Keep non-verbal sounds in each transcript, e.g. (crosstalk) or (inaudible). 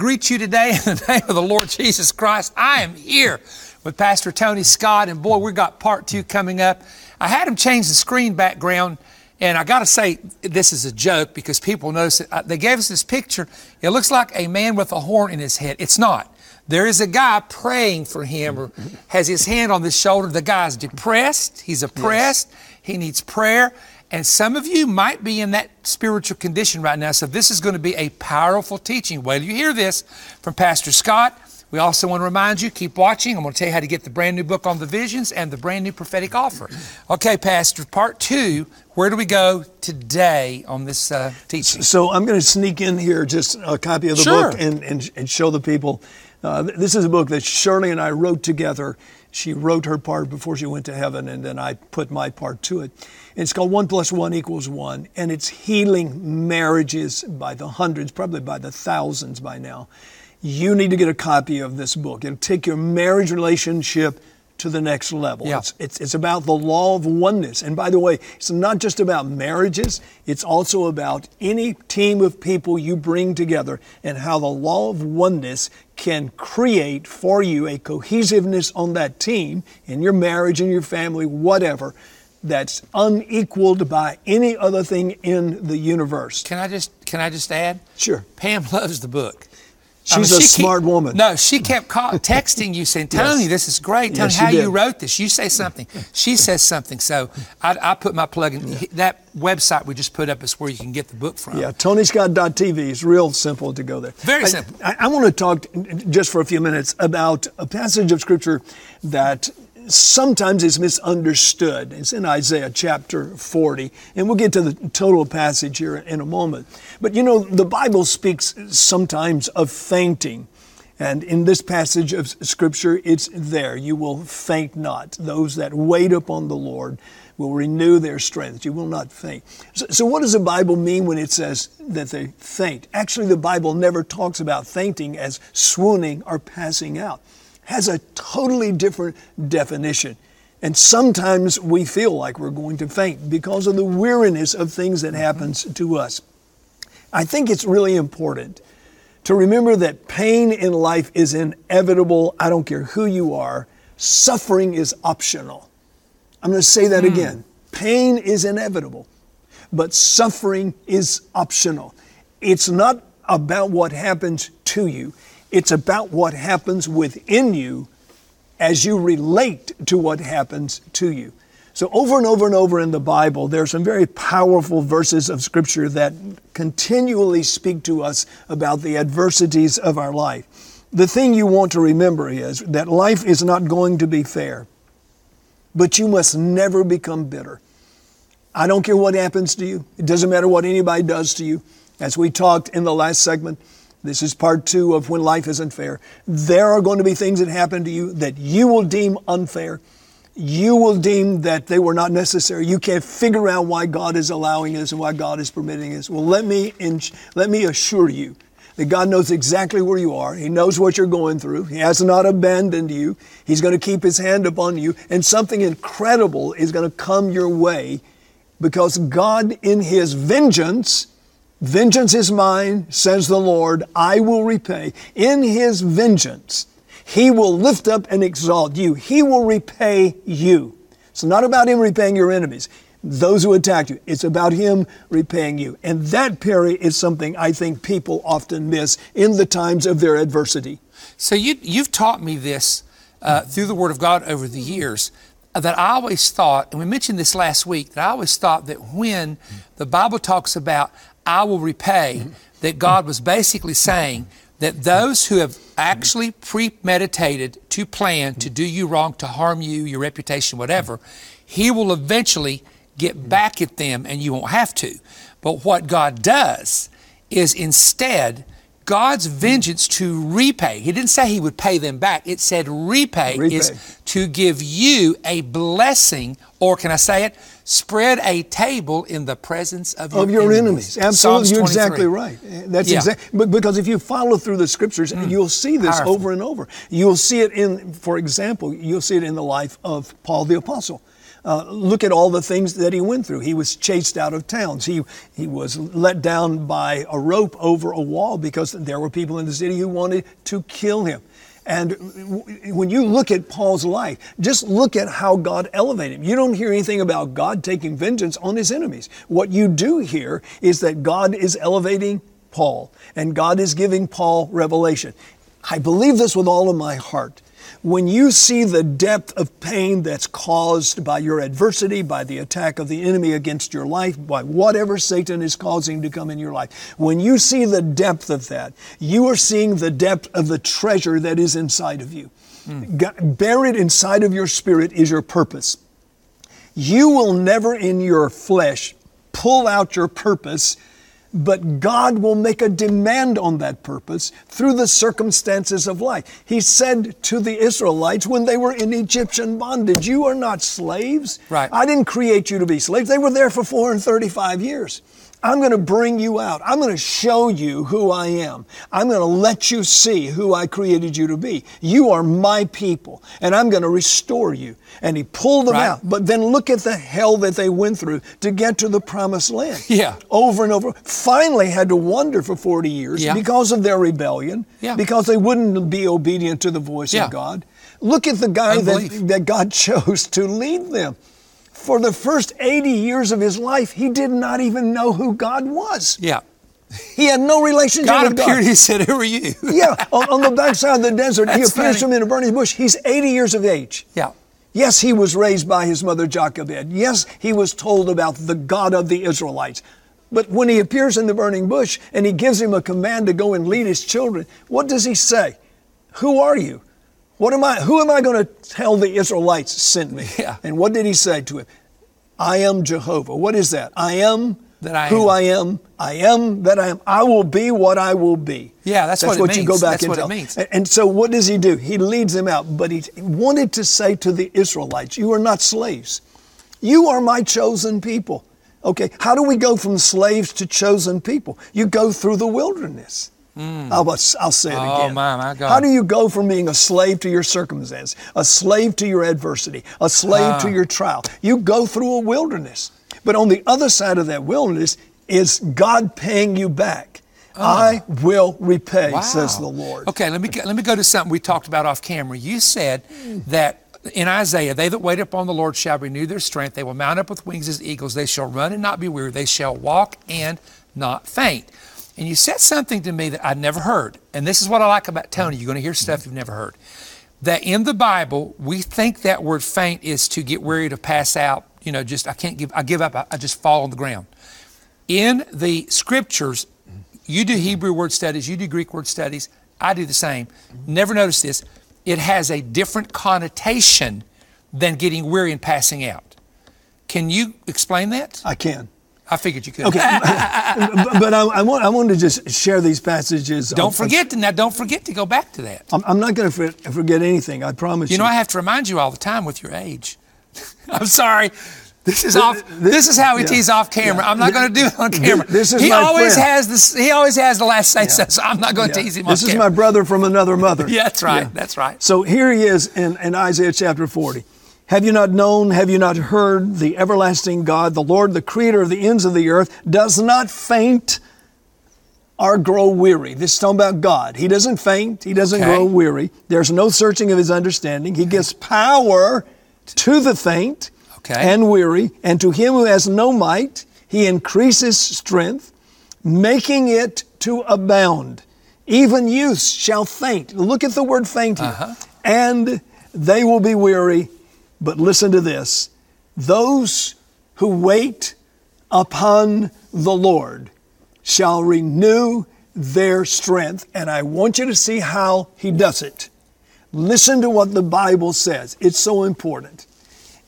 We want to greet you today in the (laughs) name of the Lord Jesus Christ. I am here with Pastor Tony Scott, and boy, we've got part two coming up. I had him change the screen background, and I got to say, this is a joke because people notice it. Uh, They gave us this picture. It looks like a man with a horn in his head. It's not. There is a guy praying for him or has his hand on his shoulder. The guy's depressed, he's oppressed, he needs prayer. And some of you might be in that spiritual condition right now. So this is going to be a powerful teaching. Wait till you hear this from Pastor Scott. We also want to remind you, keep watching. I'm going to tell you how to get the brand new book on the visions and the brand new prophetic offer. Okay, Pastor, part two. Where do we go today on this uh, teaching? So I'm going to sneak in here just a copy of the Sure. book and, and, and show the people. Uh, this is a book that Shirley and I wrote together. She wrote her part before she went to heaven, and then I put my part to it. It's called One Plus One Equals One, and it's healing marriages by the hundreds, probably by the thousands by now. You need to get a copy of this book. It'll take your marriage relationship to the next level. Yeah. It's, it's, it's about the law of oneness. And by the way, it's not just about marriages, it's also about any team of people you bring together and how the law of oneness can create for you a cohesiveness on that team, in your marriage, in your family, whatever, that's unequaled by any other thing in the universe. Can I just can I just add? Sure. Pam (laughs) loves the book. She's a she keep- smart woman. No, she kept call, (laughs) texting you saying, Tony, this is great. Tony, Yes, how you wrote this. You say something. She says something. So I, I put my plug in. That website we just put up is where you can get the book from. Yeah, TonyScott.tv is real simple to go there. Very I- simple. I, I want to talk just for a few minutes about a passage of scripture that sometimes is misunderstood. It's in Isaiah chapter 40, and we'll get to the total passage here in a moment. But you know, the Bible speaks sometimes of fainting. And in this passage of Scripture, it's there. You will faint not. Those that wait upon the Lord will renew their strength. You will not faint. So, so what does the Bible mean when it says that they faint? Actually, the Bible never talks about fainting as swooning or passing out. Has a totally different definition. And sometimes we feel like we're going to faint because of the weariness of things that mm-hmm. happens to us. I think it's really important to remember that pain in life is inevitable. I don't care who you are. Suffering is optional. I'm going to say that hmm. again. Pain is inevitable, but suffering is optional. It's not about what happens to you, it's about what happens within you as you relate to what happens to you. So, over and over and over in the Bible, there are some very powerful verses of Scripture that continually speak to us about the adversities of our life. The thing you want to remember is that life is not going to be fair, but you must never become bitter. I don't care what happens to you, it doesn't matter what anybody does to you. As we talked in the last segment, this is part two of when life isn't fair. There are going to be things that happen to you that you will deem unfair. You will deem that they were not necessary. You can't figure out why God is allowing this and why God is permitting this. Well, let me, ins- let me assure you that God knows exactly where you are. He knows what you're going through. He has not abandoned you. He's going to keep His hand upon you, and something incredible is going to come your way because God, in His vengeance, Vengeance is mine, says the Lord, I will repay. In his vengeance, he will lift up and exalt you. He will repay you. It's not about him repaying your enemies, those who attacked you. It's about him repaying you. And that, Perry, is something I think people often miss in the times of their adversity. So you, you've taught me this uh, through the Word of God over the years uh, that I always thought, and we mentioned this last week, that I always thought that when the Bible talks about I will repay, that God was basically saying that those who have actually premeditated to plan to do you wrong, to harm you, your reputation, whatever, He will eventually get back at them and you won't have to. But what God does is instead, God's vengeance to repay. He didn't say he would pay them back. It said repay, Repay. is to give you a blessing, or can I say it? Spread a table in the presence of your, of your enemies. Absolutely, you're exactly right. That's Yeah. exactly but because if you follow through the scriptures, you'll see this Powerful. over and over. You'll see it in, for example, you'll see it in the life of Paul the apostle. Uh, look at all the things that he went through. He was chased out of towns. He, he was let down by a rope over a wall because there were people in the city who wanted to kill him. And when you look at Paul's life, just look at how God elevated him. You don't hear anything about God taking vengeance on his enemies. What you do hear is that God is elevating Paul and God is giving Paul revelation. I believe this with all of my heart when you see the depth of pain that's caused by your adversity, by the attack of the enemy against your life, by whatever Satan is causing to come in your life, when you see the depth of that, you are seeing the depth of the treasure that is inside of you. Mm. Buried inside of your spirit is your purpose. You will never in your flesh pull out your purpose but God will make a demand on that purpose through the circumstances of life. He said to the Israelites when they were in Egyptian bondage, You are not slaves. Right. I didn't create you to be slaves. They were there for 435 years. I'm going to bring you out. I'm going to show you who I am. I'm going to let you see who I created you to be. You are my people, and I'm going to restore you. And he pulled them right. out. But then look at the hell that they went through to get to the promised land. Yeah. Over and over. Finally had to wander for 40 years yeah. because of their rebellion, yeah. because they wouldn't be obedient to the voice yeah. of God. Look at the guy that, that God (laughs) chose to lead them for the first 80 years of his life, he did not even know who God was. Yeah. He had no relationship God with appeared, God. he said, Who are you? (laughs) yeah, on, on, the backside of the desert, he appears funny. to him in a burning bush. He's 80 years of age. Yeah. Yes, he was raised by his mother Jochebed. Yes, he was told about the God of the Israelites. But when he appears in the burning bush and he gives him a command to go and lead his children, what does he say? Who are you? What am I? Who am I going to tell the Israelites sent me? Yeah. And what did he say to him? I am Jehovah. What is that? I am That I who am. I am. I am that I am. I will be what I will be. Yeah, that's what it you go back That's and what it tell. means. And, and so what does he do? He leads them out, but he wanted to say to the Israelites, you are not slaves. You are my chosen people. Okay, how do we go from slaves to chosen people? You go through the wilderness. I'll, I'll say it Mm. Oh, again. my, my God. How do you go from being a slave to your circumstance, a slave to your adversity, a slave Ah. to your trial? You go through a wilderness. But on the other side of that wilderness is God paying you back. I will repay, Ah. Wow. says the Lord. Okay, let me go- let me go to something we talked about off camera. You said that in Isaiah, they that wait upon the Lord shall renew their strength. They will mount up with wings as eagles. They shall run and not be weary. They shall walk and not faint. And you said something to me that I'd never heard. And this is what I like about Tony. You're going to hear stuff you've never heard. That in the Bible, we think that word faint is to get weary, to pass out. You know, just I can't give, I give up, I, I just fall on the ground. In the scriptures, you do Hebrew word studies, you do Greek word studies, I do the same. Never notice this. It has a different connotation than getting weary and passing out. Can you explain that? I can. I figured you could. Okay, (laughs) but, but I, I, want, I want to just share these passages. Don't forget to now. Don't forget to go back to that. I'm, I'm not going to forget anything. I promise you. You know, I have to remind you all the time with your age. (laughs) I'm sorry. This is off. This is how he yeah, tees off camera. yeah. I'm not going to do it on camera. This is he my always friend. has this. He always has the last say so. So I'm not going to Yeah. tease him This is camera. my brother from another mother. (laughs) Yeah, that's right. Yeah. That's right. So here he is in, in Isaiah chapter 40. Have you not known, have you not heard, the everlasting God, the Lord, the creator of the ends of the earth, does not faint or grow weary. This is talking about God. He doesn't faint, he doesn't Okay. grow weary. There's no searching of his understanding. He gives power to the faint Okay. and weary, and to him who has no might, he increases strength, making it to abound. Even youths shall faint. Look at the word fainting. Uh-huh. And they will be weary. But listen to this those who wait upon the Lord shall renew their strength. And I want you to see how he does it. Listen to what the Bible says. It's so important.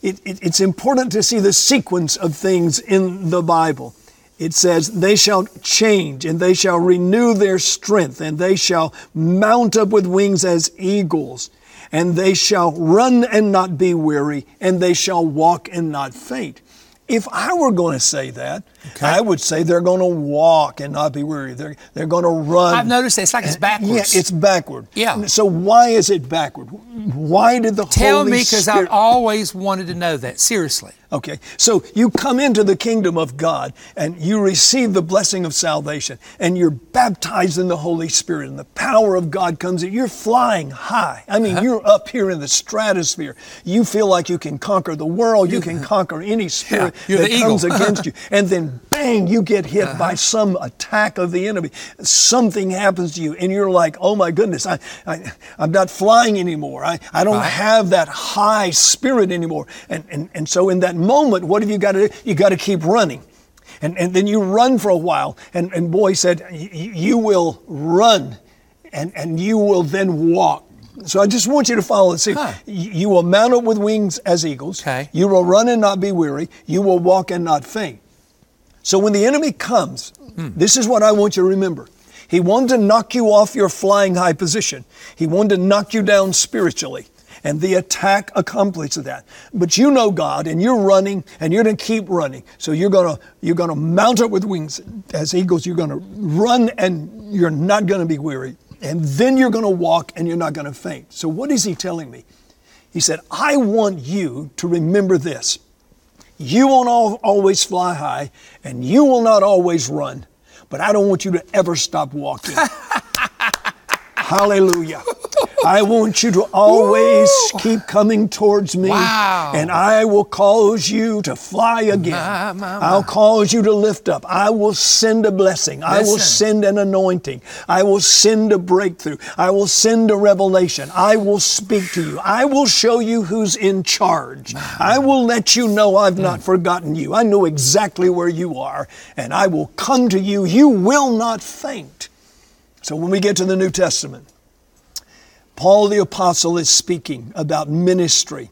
It, it- it's important to see the sequence of things in the Bible. It says, They shall change and they shall renew their strength and they shall mount up with wings as eagles and they shall run and not be weary and they shall walk and not faint. If I were going to say that, Okay. I would say they're going to walk and not be weary. They're, they're going to run. I've noticed it's like it's backwards. Yeah, it's backward. Yeah. So why is it backward? Why did the Tell Holy me because I've always wanted to know that. Seriously. Okay, so you come into the kingdom of God and you receive the blessing of salvation and you're baptized in the Holy Spirit and the power of God comes in. You're flying high. I mean, uh-huh. you're up here in the stratosphere. You feel like you can conquer the world. You can conquer any spirit yeah, that comes against you. (laughs) And then bang, you get hit uh-huh. by some attack of the enemy. Something happens to you and you're like, oh my goodness, I, I, I'm not flying anymore. I, I don't right. have that high spirit anymore. And, and, and so in that moment, what have you got to do? You got to keep running. And, and then you run for a while. And, and boy said, You will run and, and you will then walk. So I just want you to follow and see. Huh. You will mount up with wings as eagles. Okay. You will run and not be weary. You will walk and not faint. So when the enemy comes, hmm. this is what I want you to remember. He wanted to knock you off your flying high position. He wanted to knock you down spiritually and the attack accomplishes that. But you know God and you're running and you're going to keep running. So you're going to, you're going to mount up with wings as eagles. You're going to run and you're not going to be weary. And then you're going to walk and you're not going to faint. So what is he telling me? He said, I want you to remember this. You won't always fly high and you will not always run, but I don't want you to ever stop walking. (laughs) Hallelujah. I want you to always Woo. keep coming towards me. Wow. And I will cause you to fly again. My, my, my. I'll cause you to lift up. I will send a blessing. Listen. I will send an anointing. I will send a breakthrough. I will send a revelation. I will speak to you. I will show you who's in charge. I will let you know I've not mm. forgotten you. I know exactly where you are, and I will come to you. You will not faint. So when we get to the New Testament, Paul the Apostle is speaking about ministry,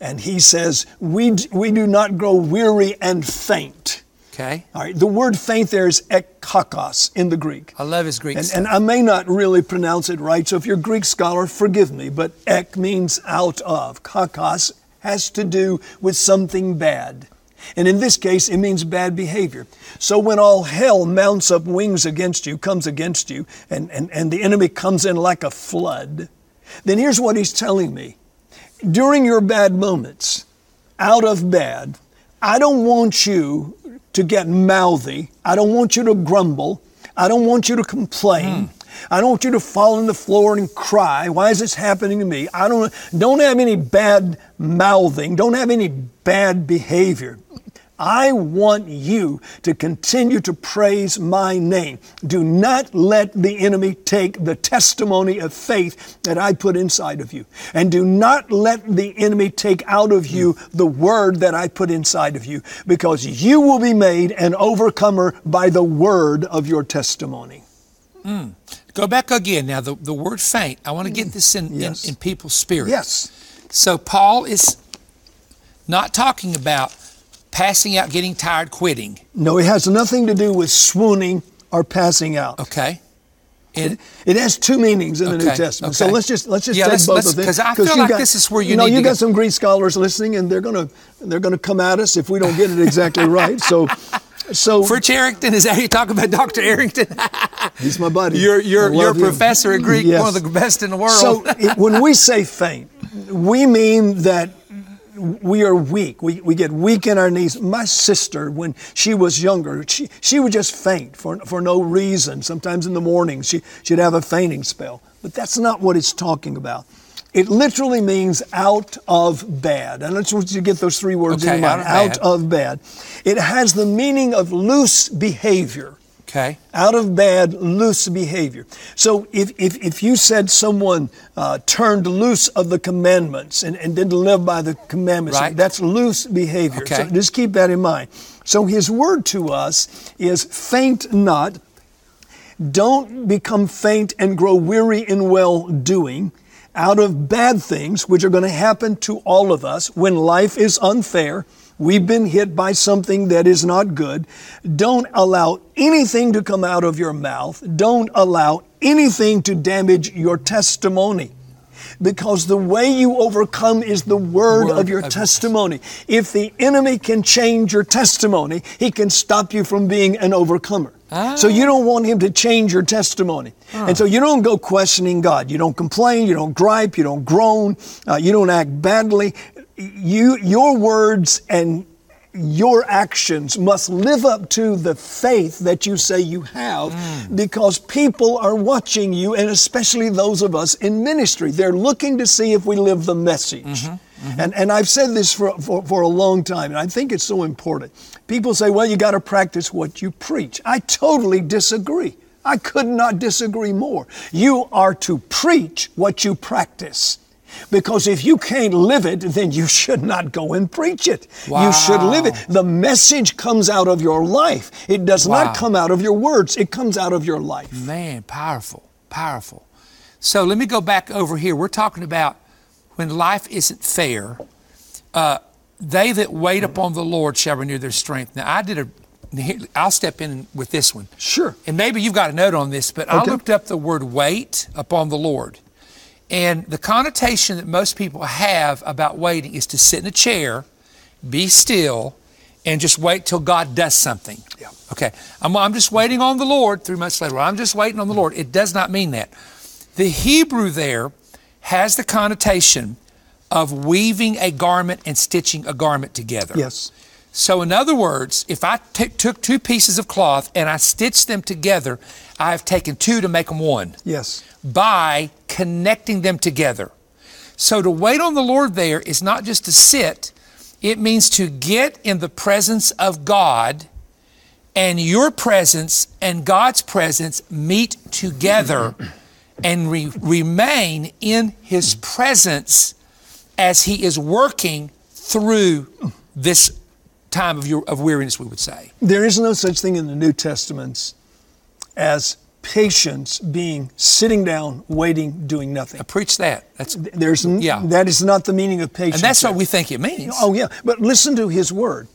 and he says, We, we do not grow weary and faint. Okay. All right. The word faint there is ekkakos in the Greek. I love his Greek. And, and, I may not really pronounce it right, so if you're a Greek scholar, forgive me, but ek means out of. Kakos has to do with something bad. And in this case, it means bad behavior. So when all hell mounts up wings against you, comes against you, and, and, and the enemy comes in like a flood, then here's what he's telling me. During your bad moments, out of bad, I don't want you to get mouthy. I don't want you to grumble. I don't want you to complain. Mm. I don't want you to fall on the floor and cry. Why is this happening to me? I don't don't have any bad mouthing. Don't have any bad behavior. I want you to continue to praise my name. Do not let the enemy take the testimony of faith that I put inside of you. And do not let the enemy take out of you the word that I put inside of you, because you will be made an overcomer by the word of your testimony. Mm. Go back again. Now, the, the word faint, I want to get mm. this in, yes. in, in people's spirit. Yes. So, Paul is not talking about passing out, getting tired, quitting. No, it has nothing to do with swooning or passing out. Okay. It, it has two meanings in okay, the New Testament. Okay. So let's just let's just yeah, take let's, both let's, of them because I feel like got, this is where you, you know you got some Greek scholars listening, and they're gonna they're gonna come at us if we don't get it exactly right. So. So French Arrington is that you talk about Dr. Arrington? (laughs) he's my buddy. You're you're, you're a professor of Greek, yes. one of the best in the world. So (laughs) it, when we say faint, we mean that we are weak. We, we get weak in our knees. My sister, when she was younger, she, she would just faint for, for no reason. Sometimes in the morning, she, she'd have a fainting spell. But that's not what it's talking about. It literally means out of bad. And I just want you to get those three words okay, in mind. Out, of, out of bad. It has the meaning of loose behavior. Okay. Out of bad, loose behavior. So if, if, if you said someone uh, turned loose of the commandments and, and didn't live by the commandments, right. that's loose behavior. Okay. So just keep that in mind. So his word to us is faint not. Don't become faint and grow weary in well doing out of bad things, which are going to happen to all of us when life is unfair We've been hit by something that is not good. Don't allow anything to come out of your mouth. Don't allow anything to damage your testimony. Because the way you overcome is the word, Word of your of testimony. If the enemy can change your testimony, he can stop you from being an overcomer. So you don't want him to change your testimony. And so you don't go questioning God. You don't complain, you don't gripe, you don't groan, uh, you don't act badly. You, your words and your actions must live up to the faith that you say you have mm. because people are watching you and especially those of us in ministry. They're looking to see if we live the message. Mm-hmm. Mm-hmm. And, and i've said this for, for, for a long time and i think it's so important. People say well you got to practice what you preach. I totally disagree. I could not disagree more. You are to preach what you practice because if you can't live it, then you should not go and preach it. You should live it. The message comes out of your life. It does Wow. not come out of your words, it comes out of your life. Man, powerful, powerful. So let me go back over here. We're talking about when life isn't fair. Uh, they that wait upon the Lord shall renew their strength. Now, I did a. I'll step in with this one. Sure. And maybe you've got a note on this, but I looked up the word wait upon the Lord. And the connotation that most people have about waiting is to sit in a chair, be still, and just wait till God does something. Yeah. Okay. I'm, I'm just waiting on the Lord three months later. I'm just waiting on the Lord. It does not mean that. The Hebrew there has the connotation of weaving a garment and stitching a garment together. Yes. So, in other words, if I t- took two pieces of cloth and I stitched them together, I have taken two to make them one Yes. by connecting them together. So, to wait on the Lord there is not just to sit, it means to get in the presence of God and your presence and God's presence meet together (clears throat) and re- remain in His presence as He is working through this time of, your, of weariness, we would say. There is no such thing in the New Testaments as patience being sitting down, waiting, doing nothing. I Preach that. That's, There's n- Yeah. that is not the meaning of patience. And that's what we think it means. Oh yeah, but listen to his word.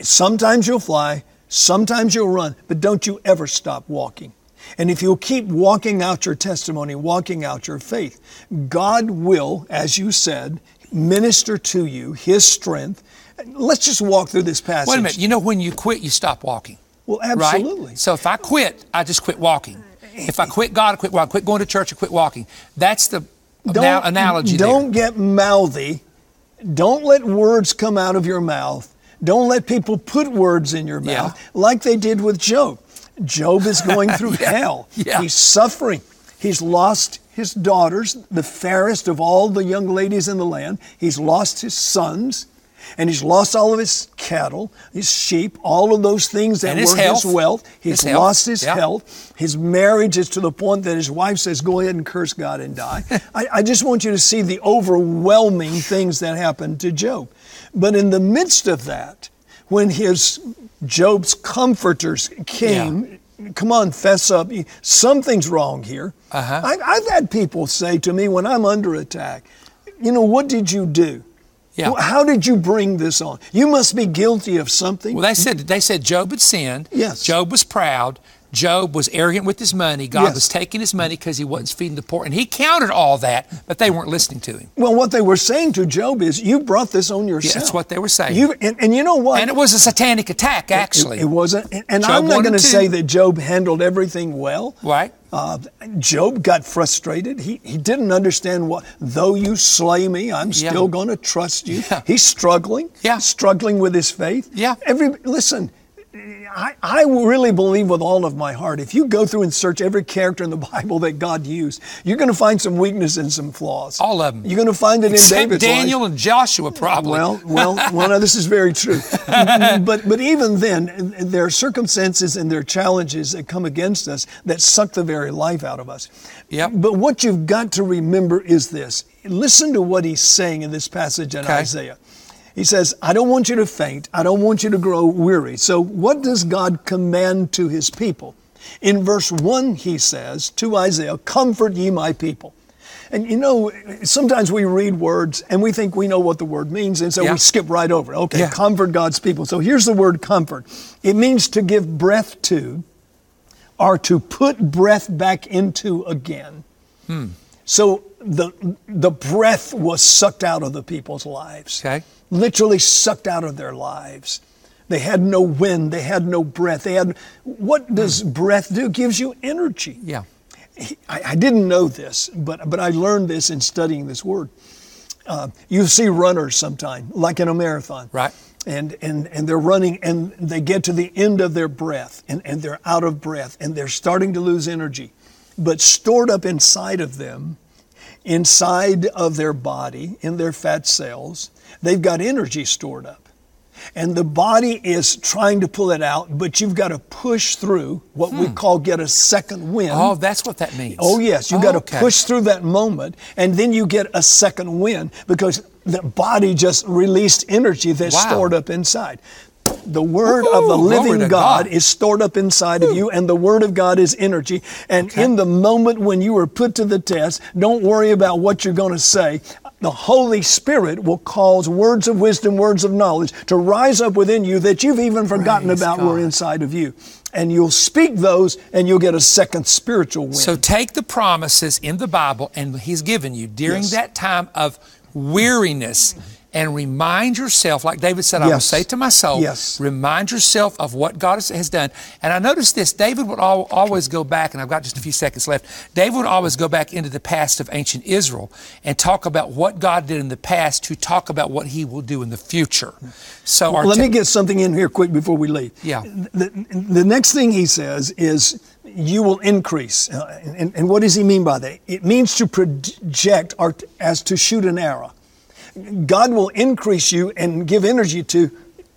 Sometimes you'll fly, sometimes you'll run, but don't you ever stop walking. And if you'll keep walking out your testimony, walking out your faith, God will, as you said, minister to you His strength. Let's just walk through this passage. Wait a minute. You know, when you quit, you stop walking. Well, right? absolutely. So if I quit, I just quit walking. If I quit God, I quit walking. Quit going to church, I quit walking. That's the ana- analogy Don't there. get mouthy. Don't let words come out of your mouth. Don't let people put words in your Yeah. mouth like they did with Job. Job is going through (laughs) hell. Yeah. He's suffering. He's lost his daughters, the fairest of all the young ladies in the land. He's lost his sons. And he's lost all of his cattle, his sheep, all of those things that his were health. his wealth. He's His health. lost his Yeah. health. His marriage is to the point that his wife says, Go ahead and curse God and die. (laughs) I, I just want you to see the overwhelming things that happened to Job. But in the midst of that, when his Job's comforters came, come on, fess up. Something's wrong here. Uh-huh. I, I've had people say to me when I'm under attack, you know, what did you do? Yeah. How did you bring this on? You must be guilty of something. Well, they said they said Job had sinned. Yes. Job was proud. Job was arrogant with his money. God Yes. was taking his money because he wasn't feeding the poor, and he counted all that, but they weren't listening to him. Well, what they were saying to Job is, you brought this on yourself. that's what they were saying. You, and, and you know what? And it was a satanic attack, actually. It, it wasn't. And, and I'm not going to say that Job handled everything well. right? Uh, Job got frustrated. He, he didn't understand what, though you slay me, I'm Yeah. still going to trust you. Yeah. He's struggling. Yeah. Struggling with his faith. Yeah. Every, listen, I, I really believe with all of my heart, if you go through and search every character in the (laughs) Bible that God used, you're going to find some weakness and some flaws. All of them. You're going to find it Except in David's life. Daniel and Joshua, probably. Well, well, well. This is very true, (laughs) but but even then, there are circumstances and there are challenges that come against us that suck the very life out of us. Yep. But what you've got to remember is this: listen to what he's saying in this passage in Okay. Isaiah. He says, "I don't want you to faint. I don't want you to grow weary." So, what does God command to His people? In verse one, He says to Isaiah, "Comfort ye my people." And you know, sometimes we read words and we think we know what the word means, and so Yeah. we skip right over. it. Okay, Yeah. comfort God's people. So here's the word comfort. It means to give breath to, or to put breath back into again. Hmm. So the, the breath was sucked out of the people's lives. Okay. Literally sucked out of their lives. They had no wind, they had no breath. They had what does breath do? Gives you energy. Yeah. I, I didn't know this, but but I learned this in studying this word. Uh, you see runners sometime, like in a marathon. Right. And, and, and they're running and they get to the end of their breath and, and they're out of breath and they're starting to lose energy. But stored up inside of them, inside of their body, in their fat cells, they've got energy stored up and the body is trying to pull it out, but you've got to push through what hmm. we call get a second wind. Oh, that's what that means. Oh, yes. You've oh, got to okay. push through that moment, and then you get a second wind because the body just released energy that's wow. stored up inside. The Word Ooh, of the living God, God, is stored up inside Ooh. of you, and the Word of God is energy. And okay. in the moment when you are put to the test, don't worry about what you're going to say the Holy Spirit will cause words of wisdom, words of knowledge to rise up within you that you've even forgotten Praise about God. were inside of you. And you'll speak those and you'll get a second spiritual wind. So take the promises in the Bible and He's given you during yes. that time of weariness and remind yourself, like David said, I will say to my soul, yes. remind yourself of what God has done. And I noticed this David would always go back, and I've got just a few seconds left. David would always go back into the past of ancient Israel and talk about what God did in the past to talk about what he will do in the future. So well, let me get something in here quick before we leave. Yeah. The, the next thing he says is, you will increase. Uh, and, and, what does he mean by that? It means to project or as to shoot an arrow. God will increase you and give energy to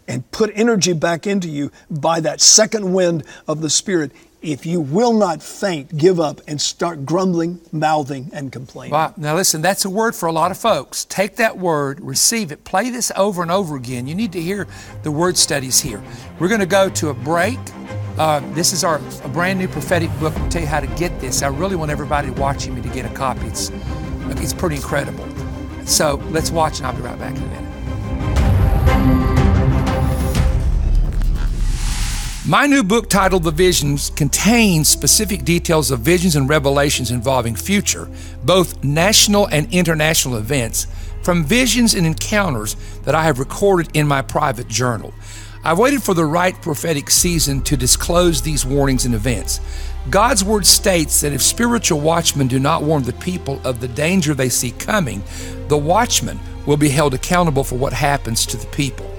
and put energy back into you by that second wind of the Spirit if you will not faint, give up and start grumbling, mouthing, and complaining. Wow. Now, listen, that's a word for a lot of folks. Take that word, receive it, play this over and over again. You need to hear the word studies here. We're going to go to a break. Uh, this is our a brand new prophetic book. I'll tell you how to get this. I really want everybody watching me to get a copy. It's, it's pretty incredible. So let's watch, and I'll be right back in a minute. My new book titled The Visions contains specific details of visions and revelations involving future, both national and international events, from visions and encounters that I have recorded in my private journal. I've waited for the right prophetic season to disclose these warnings and events. God's word states that if spiritual watchmen do not warn the people of the danger they see coming, the watchmen will be held accountable for what happens to the people.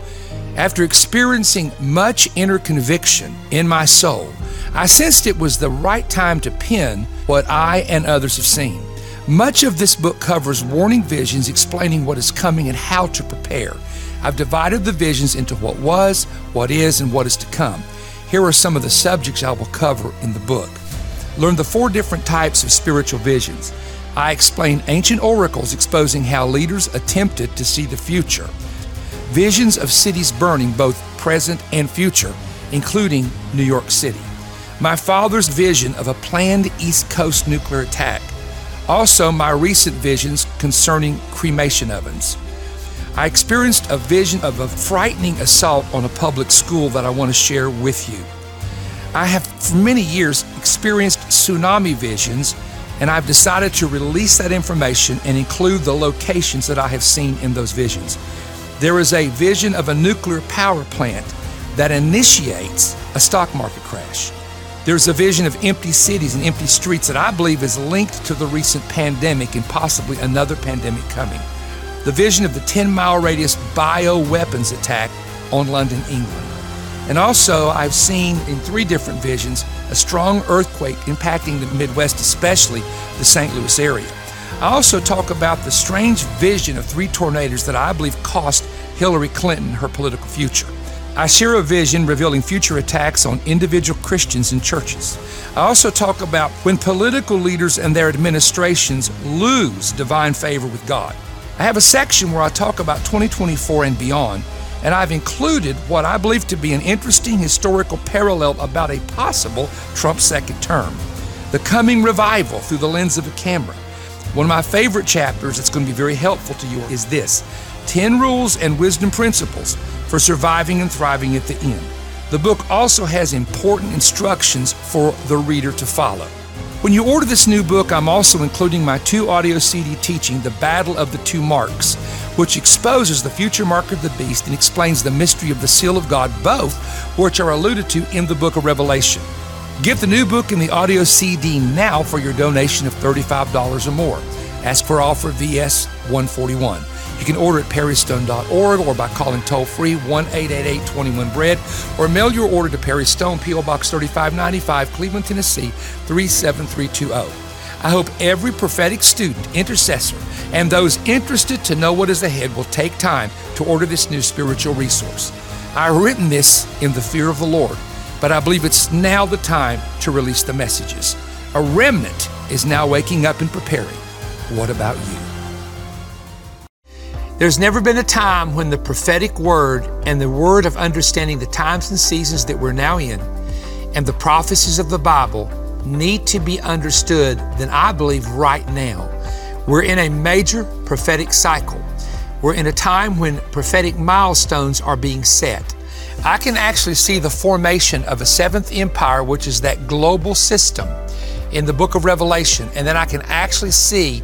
After experiencing much inner conviction in my soul, I sensed it was the right time to pen what I and others have seen. Much of this book covers warning visions explaining what is coming and how to prepare. I've divided the visions into what was, what is, and what is to come. Here are some of the subjects I will cover in the book. Learn the four different types of spiritual visions. I explain ancient oracles exposing how leaders attempted to see the future. Visions of cities burning, both present and future, including New York City. My father's vision of a planned East Coast nuclear attack. Also, my recent visions concerning cremation ovens. I experienced a vision of a frightening assault on a public school that I want to share with you. I have for many years experienced tsunami visions, and I've decided to release that information and include the locations that I have seen in those visions. There is a vision of a nuclear power plant that initiates a stock market crash. There's a vision of empty cities and empty streets that I believe is linked to the recent pandemic and possibly another pandemic coming the vision of the 10 mile radius bioweapons attack on London, England. And also, I've seen in three different visions a strong earthquake impacting the Midwest, especially the St. Louis area. I also talk about the strange vision of three tornadoes that I believe cost Hillary Clinton her political future. I share a vision revealing future attacks on individual Christians and churches. I also talk about when political leaders and their administrations lose divine favor with God. I have a section where I talk about 2024 and beyond, and I've included what I believe to be an interesting historical parallel about a possible Trump second term the coming revival through the lens of a camera. One of my favorite chapters that's going to be very helpful to you is this 10 Rules and Wisdom Principles for Surviving and Thriving at the End. The book also has important instructions for the reader to follow. When you order this new book, I'm also including my two audio CD teaching, The Battle of the Two Marks, which exposes the future mark of the beast and explains the mystery of the seal of God, both which are alluded to in the book of Revelation. Get the new book and the audio CD now for your donation of $35 or more. Ask for offer VS 141. You can order at perrystone.org or by calling toll free 1 888 21 Bread or mail your order to Perry Stone, P.O. Box 3595, Cleveland, Tennessee 37320. I hope every prophetic student, intercessor, and those interested to know what is ahead will take time to order this new spiritual resource. I've written this in the fear of the Lord, but I believe it's now the time to release the messages. A remnant is now waking up and preparing. What about you? There's never been a time when the prophetic word and the word of understanding the times and seasons that we're now in and the prophecies of the Bible need to be understood than I believe right now. We're in a major prophetic cycle. We're in a time when prophetic milestones are being set. I can actually see the formation of a seventh empire, which is that global system in the book of Revelation. And then I can actually see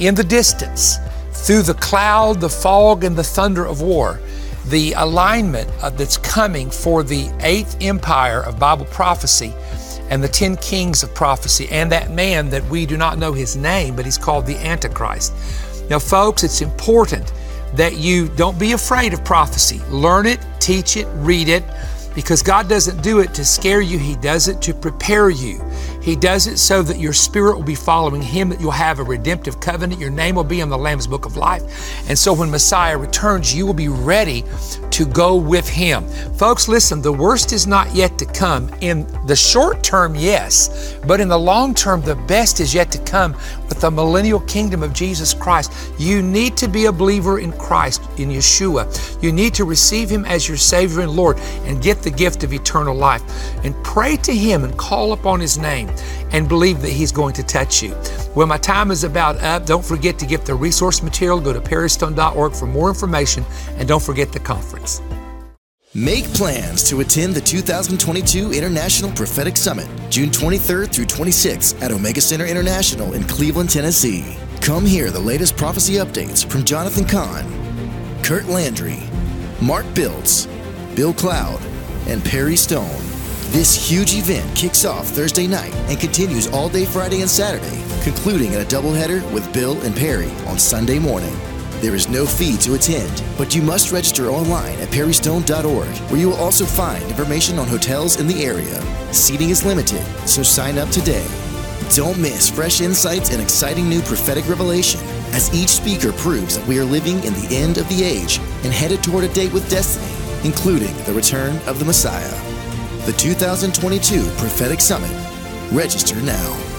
in the distance through the cloud, the fog, and the thunder of war, the alignment uh, that's coming for the eighth empire of Bible prophecy and the ten kings of prophecy, and that man that we do not know his name, but he's called the Antichrist. Now, folks, it's important that you don't be afraid of prophecy. Learn it, teach it, read it because God doesn't do it to scare you, He does it to prepare you. He does it so that your spirit will be following Him, that you'll have a redemptive covenant. Your name will be in the Lamb's Book of Life. And so when Messiah returns, you will be ready to go with Him. Folks, listen, the worst is not yet to come. In the short term, yes, but in the long term, the best is yet to come with the millennial kingdom of Jesus Christ. You need to be a believer in Christ, in Yeshua. You need to receive Him as your Savior and Lord and get the gift of eternal life. And pray to Him and call upon His name and believe that He's going to touch you. Well, my time is about up. Don't forget to get the resource material. Go to perrystone.org for more information and don't forget the conference. Make plans to attend the 2022 International Prophetic Summit, June 23rd through 26th at Omega Center International in Cleveland, Tennessee. Come hear the latest prophecy updates from Jonathan Cahn, Curt Landry, Mark Biltz, Bill Cloud, and Perry Stone. This huge event kicks off Thursday night and continues all day Friday and Saturday, concluding in a doubleheader with Bill and Perry on Sunday morning. There is no fee to attend, but you must register online at perrystone.org, where you will also find information on hotels in the area. Seating is limited, so sign up today. Don't miss fresh insights and exciting new prophetic revelation as each speaker proves that we are living in the end of the age and headed toward a date with destiny, including the return of the Messiah. The 2022 Prophetic Summit. Register now.